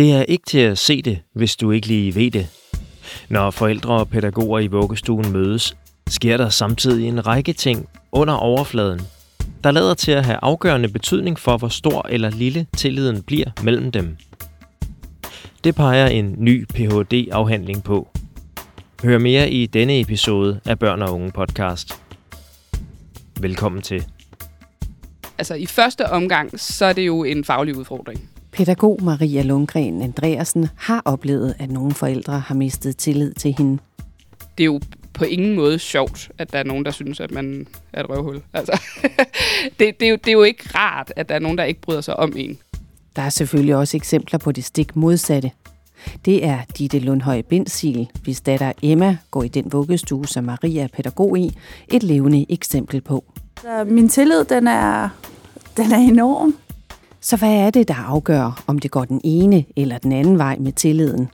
Det er ikke til at se det, hvis du ikke lige ved det. Når forældre og pædagoger i vuggestuen mødes, sker der samtidig en række ting under overfladen, der lader til at have afgørende betydning for, hvor stor eller lille tilliden bliver mellem dem. Det peger en ny Ph.D.-afhandling på. Hør mere i denne episode af Børn og Unge podcast. Velkommen til. Altså i første omgang, så er det jo en faglig udfordring. Pædagog Maria Lundgren Andreasen har oplevet, at nogle forældre har mistet tillid til hende. Det er jo på ingen måde sjovt, at der er nogen, der synes, at man er et røvhul. Altså, det, det, er jo, det er jo ikke rart, at der er nogen, der ikke bryder sig om en. Der er selvfølgelig også eksempler på det stik modsatte. Det er Ditte Lundhøj Bindsil, hvis datter Emma går i den vuggestue, som Maria er pædagog i, et levende eksempel på. Min tillid, den er, den er enorm. Så hvad er det, der afgør, om det går den ene eller den anden vej med tilliden?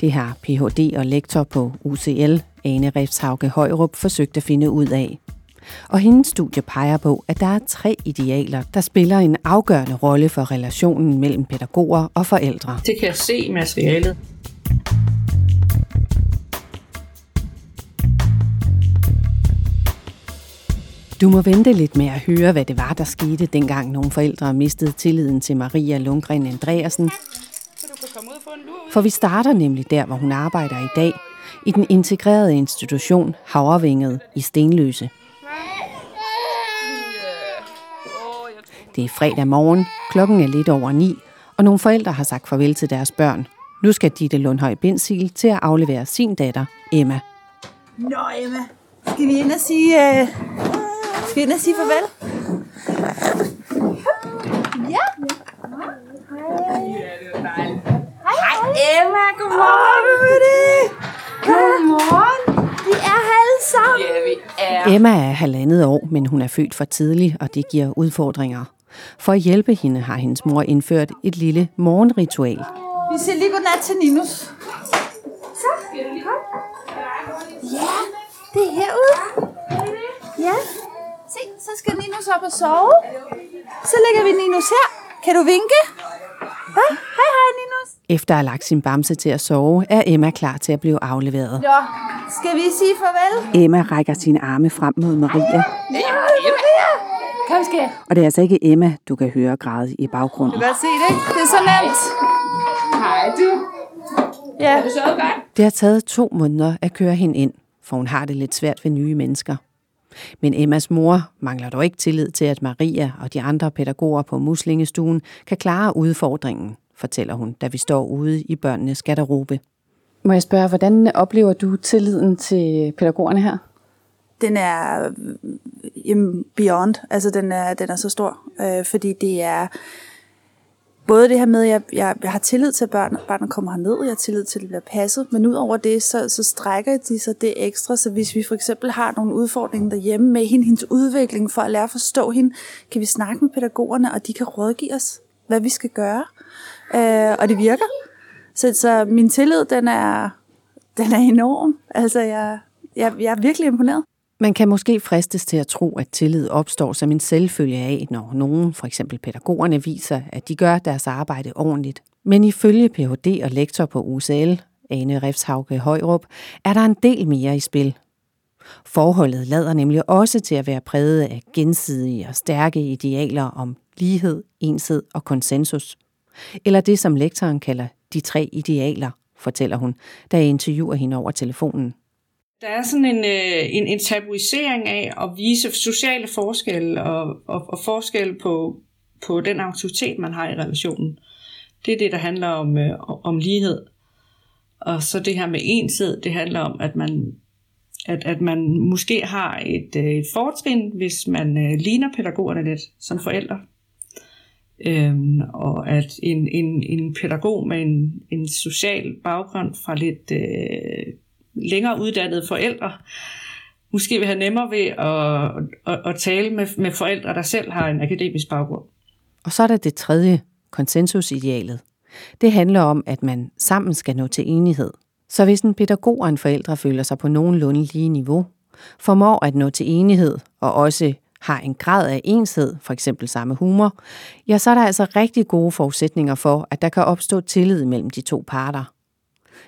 Det har Ph.D. og lektor på UCL, Ane Refshauke Højrup, forsøgt at finde ud af. Og hendes studie peger på, at der er tre idealer, der spiller en afgørende rolle for relationen mellem pædagoger og forældre. Det kan jeg se i materialet. Du må vente lidt med at høre, hvad det var, der skete, dengang nogle forældre mistede tilliden til Maria Lundgren Andreasen. For vi starter nemlig der, hvor hun arbejder i dag, i den integrerede institution Havrevinget i Stenløse. Det er fredag morgen, klokken er lidt over ni, og nogle forældre har sagt farvel til deres børn. Nu skal Ditte Lundhøj Bindsil til at aflevere sin datter, Emma. Nå, Emma. Skal vi ind og sige, uh, skal vi ind og sige farvel? Ja. Hej, Emma. Godmorgen. Godmorgen. Vi er her alle sammen. Ja, vi er. Emma er halvandet år, men hun er født for tidligt, og det giver udfordringer. For at hjælpe hende har hendes mor indført et lille morgenritual. Vi siger lige godnat til Ninus. Så, kom. Ja, det er herude. Ja. Se, så skal Ninus op og sove. Så lægger vi Ninus her. Kan du vinke? Ja, hej hej Ninus. Efter at have lagt sin bamse til at sove, er Emma klar til at blive afleveret. Nå, skal vi sige farvel? Emma rækker sine arme frem mod Maria, Kom, skal og det er altså ikke Emma, du kan høre græde i baggrunden. Du kan godt se det, ikke? Det er så nemt. Hej, du. Ja. Du sovet godt? Det har taget to måneder at køre hende ind, for hun har det lidt svært ved nye mennesker. Men Emmas mor mangler dog ikke tillid til, at Maria og de andre pædagoger på muslingestuen kan klare udfordringen, fortæller hun, da vi står ude i børnenes garderobe. Må jeg spørge, hvordan oplever du tilliden til pædagogerne her? Den er jamen, beyond. Altså, den er, den er så stor. Øh, fordi det er både det her med, at jeg, jeg, jeg har tillid til, at børn, børnene kommer herned, jeg har tillid til, at det bliver passet, men ud over det, så, så strækker de sig det ekstra, så hvis vi for eksempel har nogle udfordringer derhjemme med hende, hendes udvikling, for at lære at forstå hende, kan vi snakke med pædagogerne, og de kan rådgive os, hvad vi skal gøre. Øh, og det virker. Så, så min tillid, den er, den er enorm. Altså, jeg, jeg, jeg er virkelig imponeret. Man kan måske fristes til at tro, at tillid opstår som en selvfølge af, når nogen, for eksempel pædagogerne, viser, at de gør deres arbejde ordentligt. Men ifølge Ph.D. og lektor på UCL, Ane Refshauge Højrup, er der en del mere i spil. Forholdet lader nemlig også til at være præget af gensidige og stærke idealer om lighed, enshed og konsensus. Eller det, som lektoren kalder de tre idealer, fortæller hun, da jeg interviewer hende over telefonen. Der er sådan en, øh, en, en tabuisering af at vise sociale forskelle og, og, og forskel på, på den autoritet, man har i relationen. Det er det, der handler om, øh, om lighed. Og så det her med ensid, det handler om, at man, at, at man måske har et, øh, et fortrin, hvis man øh, ligner pædagogerne lidt som forældre. Øhm, og at en, en, en pædagog med en, en social baggrund fra lidt øh, længere uddannede forældre, måske vil have nemmere ved at, at, at tale med, med forældre, der selv har en akademisk baggrund. Og så er der det tredje, konsensusidealet. Det handler om, at man sammen skal nå til enighed. Så hvis en pædagog og en forældre føler sig på nogenlunde lige niveau, formår at nå til enighed og også har en grad af enshed, for eksempel samme humor, ja, så er der altså rigtig gode forudsætninger for, at der kan opstå tillid mellem de to parter.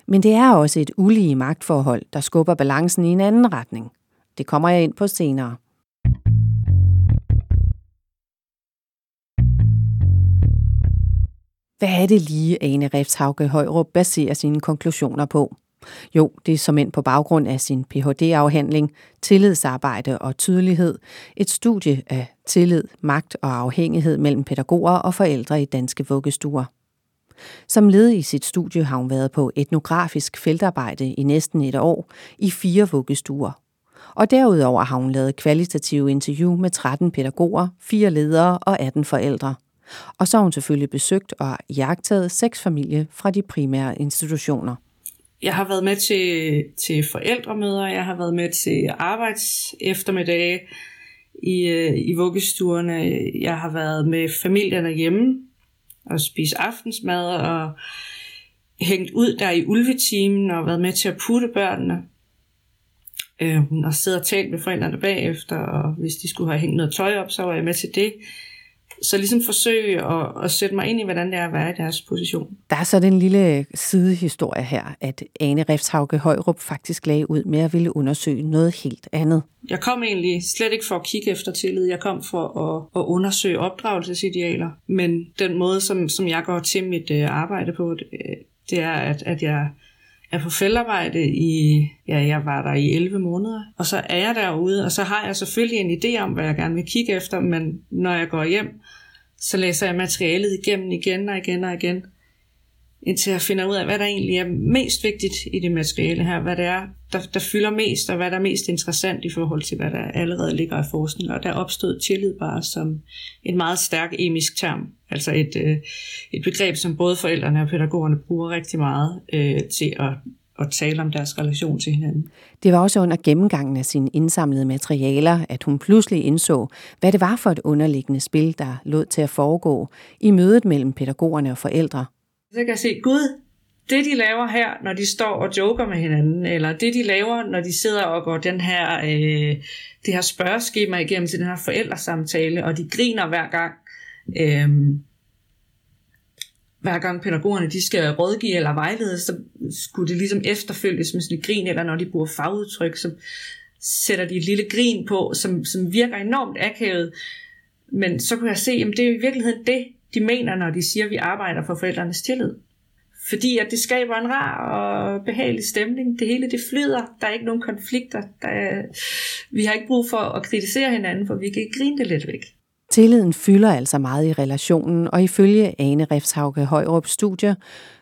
Men det er også et ulige magtforhold, der skubber balancen i en anden retning. Det kommer jeg ind på senere. Hvad er det lige, Ane Refshauke Højrup baserer sine konklusioner på? Jo, det er som ind på baggrund af sin Ph.D.-afhandling Tillidsarbejde og tydelighed, et studie af tillid, magt og afhængighed mellem pædagoger og forældre i danske vuggestuer. Som led i sit studie har hun været på etnografisk feltarbejde i næsten et år i fire vuggestuer. Og derudover har hun lavet kvalitative interview med 13 pædagoger, fire ledere og 18 forældre. Og så har hun selvfølgelig besøgt og jagtet seks familier fra de primære institutioner. Jeg har været med til, til forældremøder, jeg har været med til arbejdseftermiddage i, øh, i vuggestuerne, jeg har været med familierne hjemme og spise aftensmad og hængt ud der i ulvetimen og været med til at putte børnene. Øhm, og sidde og talt med forældrene bagefter, og hvis de skulle have hængt noget tøj op, så var jeg med til det. Så ligesom forsøge at, at sætte mig ind i, hvordan det er at være i deres position. Der er så den lille sidehistorie her, at Ane Refshauge Højrup faktisk lagde ud med at ville undersøge noget helt andet. Jeg kom egentlig slet ikke for at kigge efter tillid. Jeg kom for at, at undersøge opdragelsesidealer. Men den måde, som, som jeg går til mit øh, arbejde på, det, det er, at, at jeg er på feltarbejde i, ja, jeg var der i 11 måneder, og så er jeg derude, og så har jeg selvfølgelig en idé om, hvad jeg gerne vil kigge efter, men når jeg går hjem, så læser jeg materialet igennem igen og igen og igen, indtil jeg finder ud af, hvad der egentlig er mest vigtigt i det materiale her, hvad det er, der, der fylder mest, og hvad der er mest interessant i forhold til, hvad der allerede ligger i forskning. Og der opstod tillid bare som en meget stærk emisk term, altså et, øh, et begreb, som både forældrene og pædagogerne bruger rigtig meget øh, til at, at tale om deres relation til hinanden. Det var også under gennemgangen af sine indsamlede materialer, at hun pludselig indså, hvad det var for et underliggende spil, der lod til at foregå i mødet mellem pædagogerne og forældre. Så kan jeg se, gud, det de laver her, når de står og joker med hinanden, eller det de laver, når de sidder og går den her, øh, det her spørgeskema igennem til den her forældresamtale, og de griner hver gang, øh, hver gang pædagogerne de skal rådgive eller vejlede, så skulle det ligesom efterfølges med sådan et grin, eller når de bruger fagudtryk, så sætter de et lille grin på, som, som virker enormt akavet. Men så kunne jeg se, at det er i virkeligheden det, de mener, når de siger, at vi arbejder for forældrenes tillid. Fordi at det skaber en rar og behagelig stemning. Det hele det flyder. Der er ikke nogen konflikter. Der er, vi har ikke brug for at kritisere hinanden, for vi kan grine det lidt væk. Tilliden fylder altså meget i relationen, og ifølge Ane Refshauke Højrup studier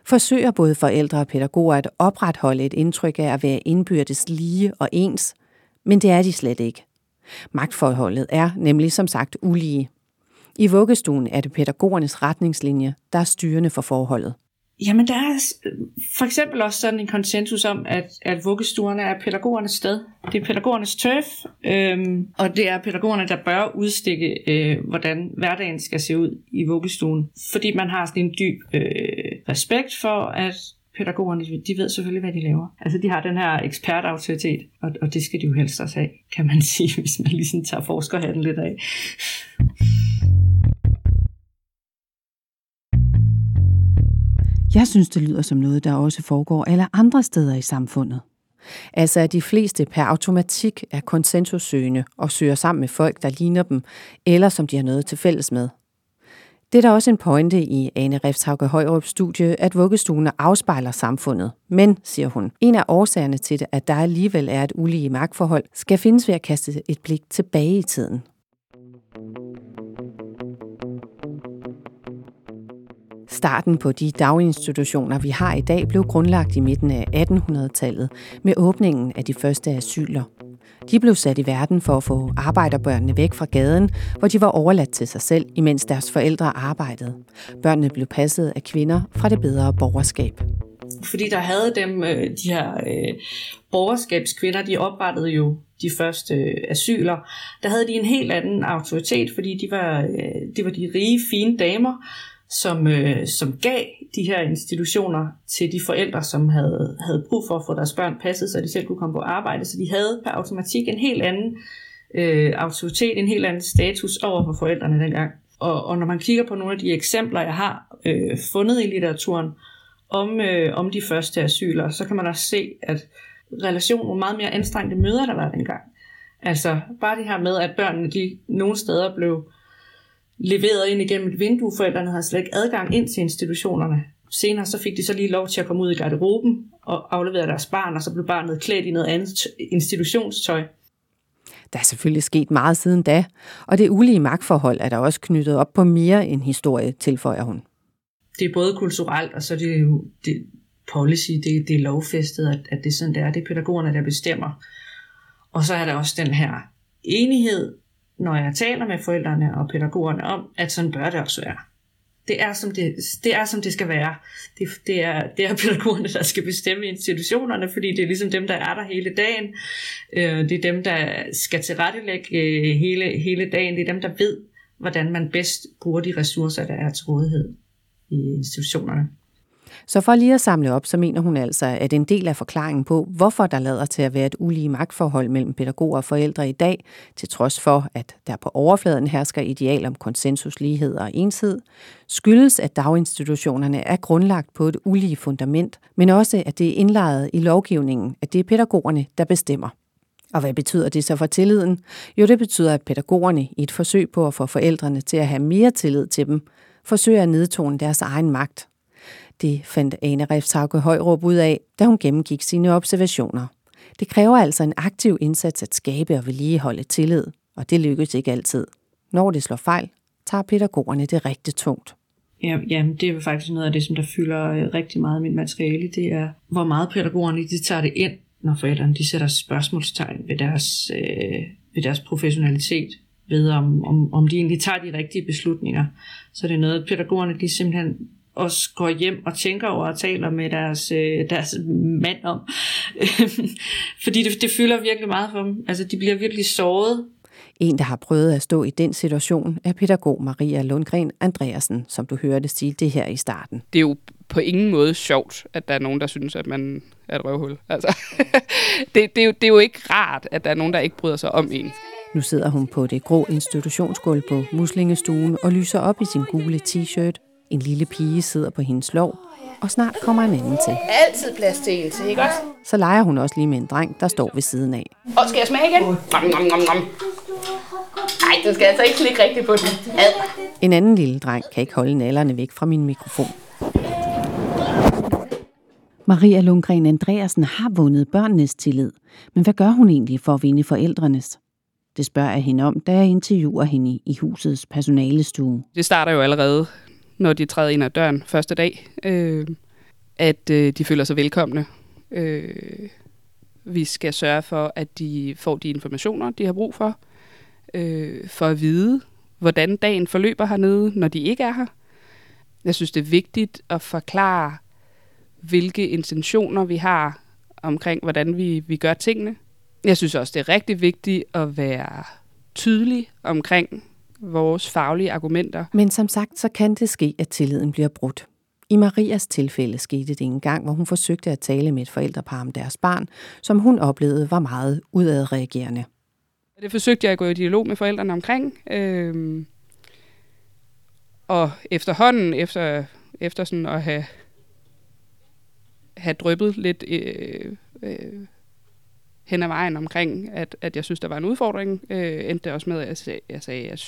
forsøger både forældre og pædagoger at opretholde et indtryk af at være indbyrdes lige og ens, men det er de slet ikke. Magtforholdet er nemlig som sagt ulige. I vuggestuen er det pædagogernes retningslinje, der er styrende for forholdet. Jamen, der er for eksempel også sådan en konsensus om, at, at vuggestuerne er pædagogernes sted. Det er pædagogernes tøf, øhm, og det er pædagogerne, der bør udstikke, øh, hvordan hverdagen skal se ud i vuggestuen. Fordi man har sådan en dyb øh, respekt for, at pædagogerne, de ved selvfølgelig, hvad de laver. Altså, de har den her ekspertautoritet, og, og det skal de jo helst også have, kan man sige, hvis man ligesom tager forskerhatten lidt af. Jeg synes, det lyder som noget, der også foregår alle andre steder i samfundet. Altså at de fleste per automatik er konsensussøgende og søger sammen med folk, der ligner dem, eller som de har noget til fælles med. Det er der også en pointe i Ane Refshauke Højrups studie, at vuggestuen afspejler samfundet. Men, siger hun, en af årsagerne til det, at der alligevel er et ulige magtforhold, skal findes ved at kaste et blik tilbage i tiden. Starten på de daginstitutioner, vi har i dag, blev grundlagt i midten af 1800-tallet med åbningen af de første asyler. De blev sat i verden for at få arbejderbørnene væk fra gaden, hvor de var overladt til sig selv, imens deres forældre arbejdede. Børnene blev passet af kvinder fra det bedre borgerskab. Fordi der havde dem, øh, de her øh, borgerskabskvinder, de oprettede jo de første øh, asyler. Der havde de en helt anden autoritet, fordi de var, øh, de var de rige, fine damer, som, øh, som gav de her institutioner til de forældre, som havde, havde brug for at få deres børn passet, så de selv kunne komme på arbejde. Så de havde per automatik en helt anden øh, autoritet, en helt anden status over for forældrene dengang. Og, og når man kigger på nogle af de eksempler, jeg har øh, fundet i litteraturen om, øh, om de første asyler, så kan man også se, at relationen var meget mere anstrengte møder, der var dengang. Altså bare det her med, at børnene de nogle steder blev leveret ind igennem et vindue. Forældrene havde slet ikke adgang ind til institutionerne. Senere så fik de så lige lov til at komme ud i garderoben og aflevere deres barn, og så blev barnet klædt i noget andet institutionstøj. Der er selvfølgelig sket meget siden da, og det ulige magtforhold er der også knyttet op på mere end historie, tilføjer hun. Det er både kulturelt, og så er det jo det policy, det, det er lovfæstet, at, at det er sådan, det er. Det er pædagogerne, der bestemmer. Og så er der også den her enighed, når jeg taler med forældrene og pædagogerne om, at sådan bør det også være. Det er, som det, det er, som det skal være. Det, det, er, det er pædagogerne, der skal bestemme institutionerne, fordi det er ligesom dem, der er der hele dagen. Øh, det er dem, der skal tilrettelægge øh, hele, hele dagen. Det er dem, der ved, hvordan man bedst bruger de ressourcer, der er til rådighed i institutionerne. Så for lige at samle op, så mener hun altså, at en del af forklaringen på, hvorfor der lader til at være et ulige magtforhold mellem pædagoger og forældre i dag, til trods for, at der på overfladen hersker ideal om konsensus, lighed og enshed, skyldes, at daginstitutionerne er grundlagt på et ulige fundament, men også, at det er indlejret i lovgivningen, at det er pædagogerne, der bestemmer. Og hvad betyder det så for tilliden? Jo, det betyder, at pædagogerne i et forsøg på at få forældrene til at have mere tillid til dem, forsøger at nedtone deres egen magt det fandt Ane Refshauke Højrup ud af, da hun gennemgik sine observationer. Det kræver altså en aktiv indsats at skabe og vedligeholde tillid, og det lykkes ikke altid. Når det slår fejl, tager pædagogerne det rigtig tungt. Ja, jamen, det er faktisk noget af det, som der fylder øh, rigtig meget af mit materiale. Det er, hvor meget pædagogerne de tager det ind, når forældrene de sætter spørgsmålstegn ved deres, øh, ved deres professionalitet, ved om, om, om de egentlig tager de rigtige beslutninger. Så det er noget, pædagogerne de simpelthen også går hjem og tænker over og taler med deres, øh, deres mand om. Fordi det, det fylder virkelig meget for dem. Altså, de bliver virkelig såret. En, der har prøvet at stå i den situation, er pædagog Maria Lundgren Andreasen, som du hørte sige det her i starten. Det er jo på ingen måde sjovt, at der er nogen, der synes, at man er et røvhul. Altså, det, det, er jo, det er jo ikke rart, at der er nogen, der ikke bryder sig om en. Nu sidder hun på det grå institutionsgulv på muslingestuen og lyser op i sin gule t-shirt en lille pige sidder på hendes lov, og snart kommer en anden til. Altid plads til en til, ikke også? Så leger hun også lige med en dreng, der står ved siden af. Og skal jeg smage igen? Nom, nom, nom, nom. Nej, du skal altså ikke klikke rigtigt på den. Ad. En anden lille dreng kan ikke holde nallerne væk fra min mikrofon. Maria Lundgren Andreasen har vundet børnenes tillid, men hvad gør hun egentlig for at vinde forældrenes? Det spørger jeg hende om, da jeg interviewer hende i husets personalestue. Det starter jo allerede når de træder ind ad døren første dag, øh, at øh, de føler sig velkomne. Øh, vi skal sørge for, at de får de informationer, de har brug for, øh, for at vide, hvordan dagen forløber hernede, når de ikke er her. Jeg synes, det er vigtigt at forklare, hvilke intentioner vi har omkring, hvordan vi, vi gør tingene. Jeg synes også, det er rigtig vigtigt at være tydelig omkring, vores faglige argumenter. Men som sagt, så kan det ske, at tilliden bliver brudt. I Marias tilfælde skete det en gang, hvor hun forsøgte at tale med et forældrepar om deres barn, som hun oplevede var meget udadreagerende. Det forsøgte jeg at gå i dialog med forældrene omkring. Øhm, og efterhånden, efter, efter sådan at have, have drøbet lidt øh, øh, hen ad vejen omkring, at, at jeg synes, der var en udfordring, øh, endte det også med, at jeg sagde, jeg, sagde, jeg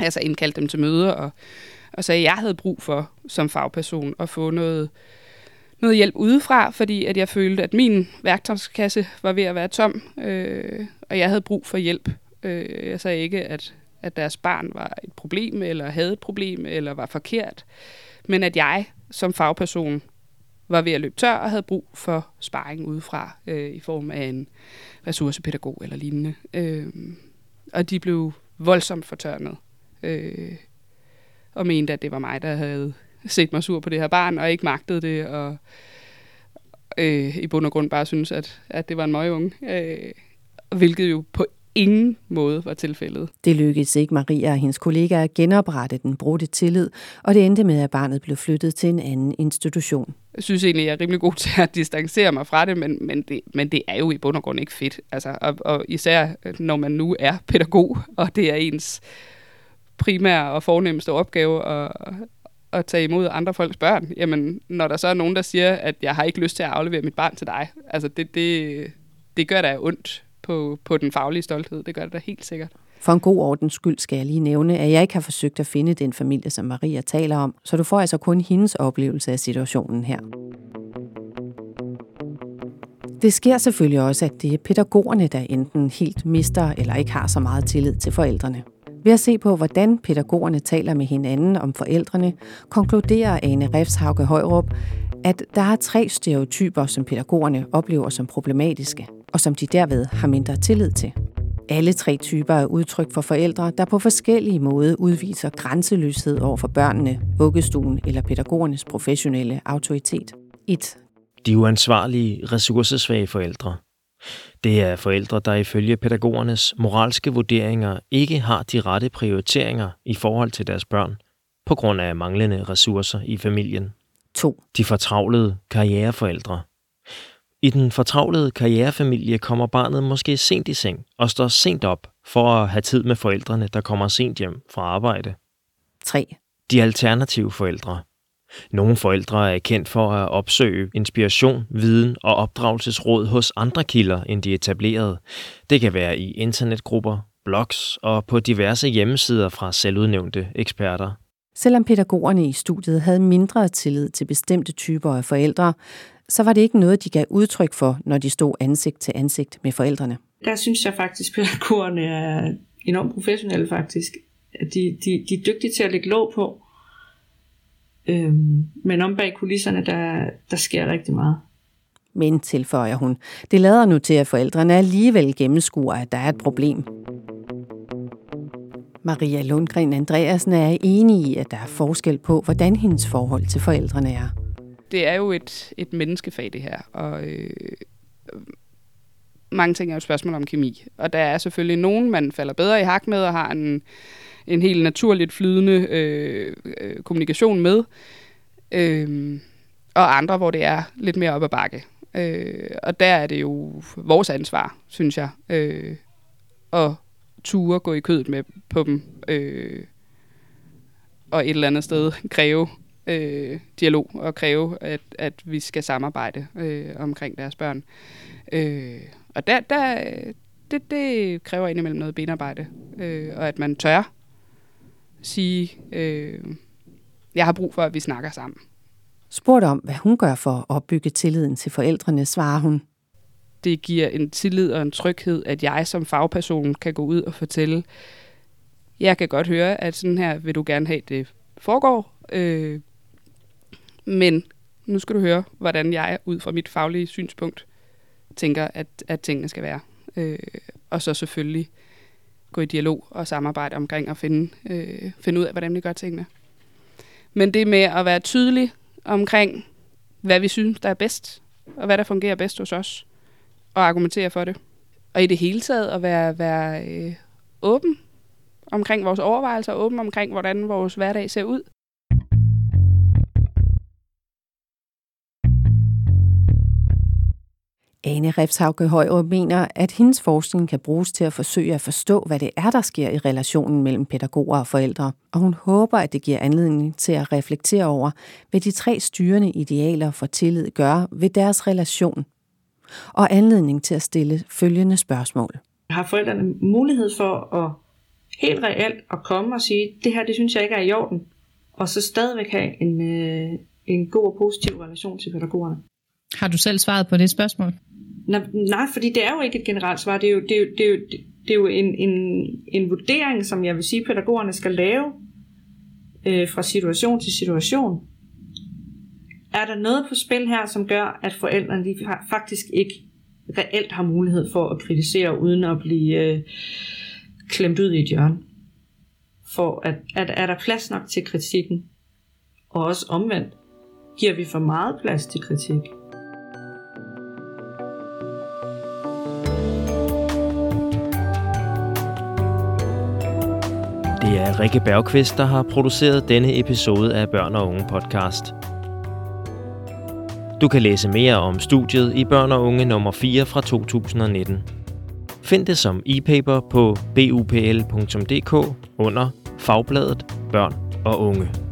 altså indkaldte dem til møder og, og sagde, at jeg havde brug for som fagperson at få noget, noget hjælp udefra, fordi at jeg følte, at min værktøjskasse var ved at være tom, øh, og jeg havde brug for hjælp. Øh, jeg sagde ikke, at, at deres barn var et problem, eller havde et problem, eller var forkert, men at jeg som fagperson var ved at løbe tør og havde brug for sparring udefra øh, i form af en ressourcepædagog eller lignende. Øh, og de blev voldsomt fortørnet øh, og mente, at det var mig, der havde set mig sur på det her barn, og ikke magtede det, og øh, i bund og grund bare synes, at, at det var en møgeunge. Øh, hvilket jo på ingen måde var tilfældet. Det lykkedes ikke Maria og hendes kollegaer at genoprette den brudte tillid, og det endte med, at barnet blev flyttet til en anden institution. Jeg synes egentlig, jeg er rimelig god til at distancere mig fra det, men, men, det, men det er jo i bund og grund ikke fedt. Altså, og, og især når man nu er pædagog, og det er ens primære og fornemmeste opgave at, at tage imod andre folks børn, jamen når der så er nogen, der siger, at jeg har ikke lyst til at aflevere mit barn til dig, altså det, det, det gør da ondt på, på den faglige stolthed. Det gør det da helt sikkert. For en god ordens skyld skal jeg lige nævne, at jeg ikke har forsøgt at finde den familie, som Maria taler om, så du får altså kun hendes oplevelse af situationen her. Det sker selvfølgelig også, at det er pædagogerne, der enten helt mister eller ikke har så meget tillid til forældrene. Ved at se på, hvordan pædagogerne taler med hinanden om forældrene, konkluderer Ane Refshauke Højrup, at der er tre stereotyper, som pædagogerne oplever som problematiske, og som de derved har mindre tillid til. Alle tre typer er udtryk for forældre, der på forskellige måder udviser grænseløshed over for børnene, vuggestuen eller pædagogernes professionelle autoritet. 1. De uansvarlige, ressourcesvage forældre. Det er forældre, der ifølge pædagogernes moralske vurderinger ikke har de rette prioriteringer i forhold til deres børn, på grund af manglende ressourcer i familien. 2. De fortravlede karriereforældre. I den fortravlede karrierefamilie kommer barnet måske sent i seng og står sent op for at have tid med forældrene, der kommer sent hjem fra arbejde. 3. De alternative forældre. Nogle forældre er kendt for at opsøge inspiration, viden og opdragelsesråd hos andre kilder end de etablerede. Det kan være i internetgrupper, blogs og på diverse hjemmesider fra selvudnævnte eksperter. Selvom pædagogerne i studiet havde mindre tillid til bestemte typer af forældre, så var det ikke noget, de gav udtryk for, når de stod ansigt til ansigt med forældrene. Der synes jeg faktisk, at pædagogerne er enormt professionelle faktisk. De, de, de er dygtige til at lægge låg på, øhm, men om bag kulisserne, der, der sker rigtig meget. Men, tilføjer hun, det lader nu til, at forældrene alligevel gennemskuer, at der er et problem. Maria Lundgren Andreasen er enig i, at der er forskel på, hvordan hendes forhold til forældrene er. Det er jo et, et menneskefag, det her, og øh, mange ting er jo et spørgsmål om kemi. Og der er selvfølgelig nogen, man falder bedre i hak med og har en, en helt naturligt flydende øh, øh, kommunikation med, øh, og andre, hvor det er lidt mere op ad bakke. Øh, og der er det jo vores ansvar, synes jeg, øh, at ture gå i kødet med på dem, øh, og et eller andet sted kræve øh, dialog og kræve, at, at vi skal samarbejde øh, omkring deres børn. Øh, og der, der, det, det kræver indimellem noget benarbejde, øh, og at man tør sige, øh, jeg har brug for, at vi snakker sammen. Spurgt om, hvad hun gør for at opbygge tilliden til forældrene, svarer hun. Det giver en tillid og en tryghed, at jeg som fagperson kan gå ud og fortælle, jeg kan godt høre, at sådan her vil du gerne have, det foregår. Øh, men nu skal du høre, hvordan jeg ud fra mit faglige synspunkt tænker, at, at tingene skal være. Øh, og så selvfølgelig gå i dialog og samarbejde omkring og finde, øh, finde ud af, hvordan vi gør tingene. Men det med at være tydelig omkring, hvad vi synes, der er bedst, og hvad der fungerer bedst hos os, og argumentere for det. Og i det hele taget at være, være øh, åben omkring vores overvejelser, åben omkring, hvordan vores hverdag ser ud. Ane Refshauke Højrup mener, at hendes forskning kan bruges til at forsøge at forstå, hvad det er, der sker i relationen mellem pædagoger og forældre, og hun håber, at det giver anledning til at reflektere over, hvad de tre styrende idealer for tillid gør ved deres relation, og anledning til at stille følgende spørgsmål. Har forældrene mulighed for at helt reelt at komme og sige, det her det synes jeg ikke er i orden, og så stadigvæk have en, øh, en god og positiv relation til pædagogerne? Har du selv svaret på det spørgsmål? Nej, nej, fordi det er jo ikke et generelt svar. Det er jo, det er jo, det er jo, det er jo en, en, en vurdering, som jeg vil sige, pædagogerne skal lave øh, fra situation til situation. Er der noget på spil her, som gør, at forældrene de faktisk ikke reelt har mulighed for at kritisere, uden at blive øh, klemt ud i et hjørne? For at, at er der plads nok til kritikken? Og også omvendt, giver vi for meget plads til kritik? Er Rikke Bergqvist, der har produceret denne episode af Børn og Unge podcast. Du kan læse mere om studiet i Børn og Unge nummer 4 fra 2019. Find det som e-paper på bupl.dk under Fagbladet Børn og Unge.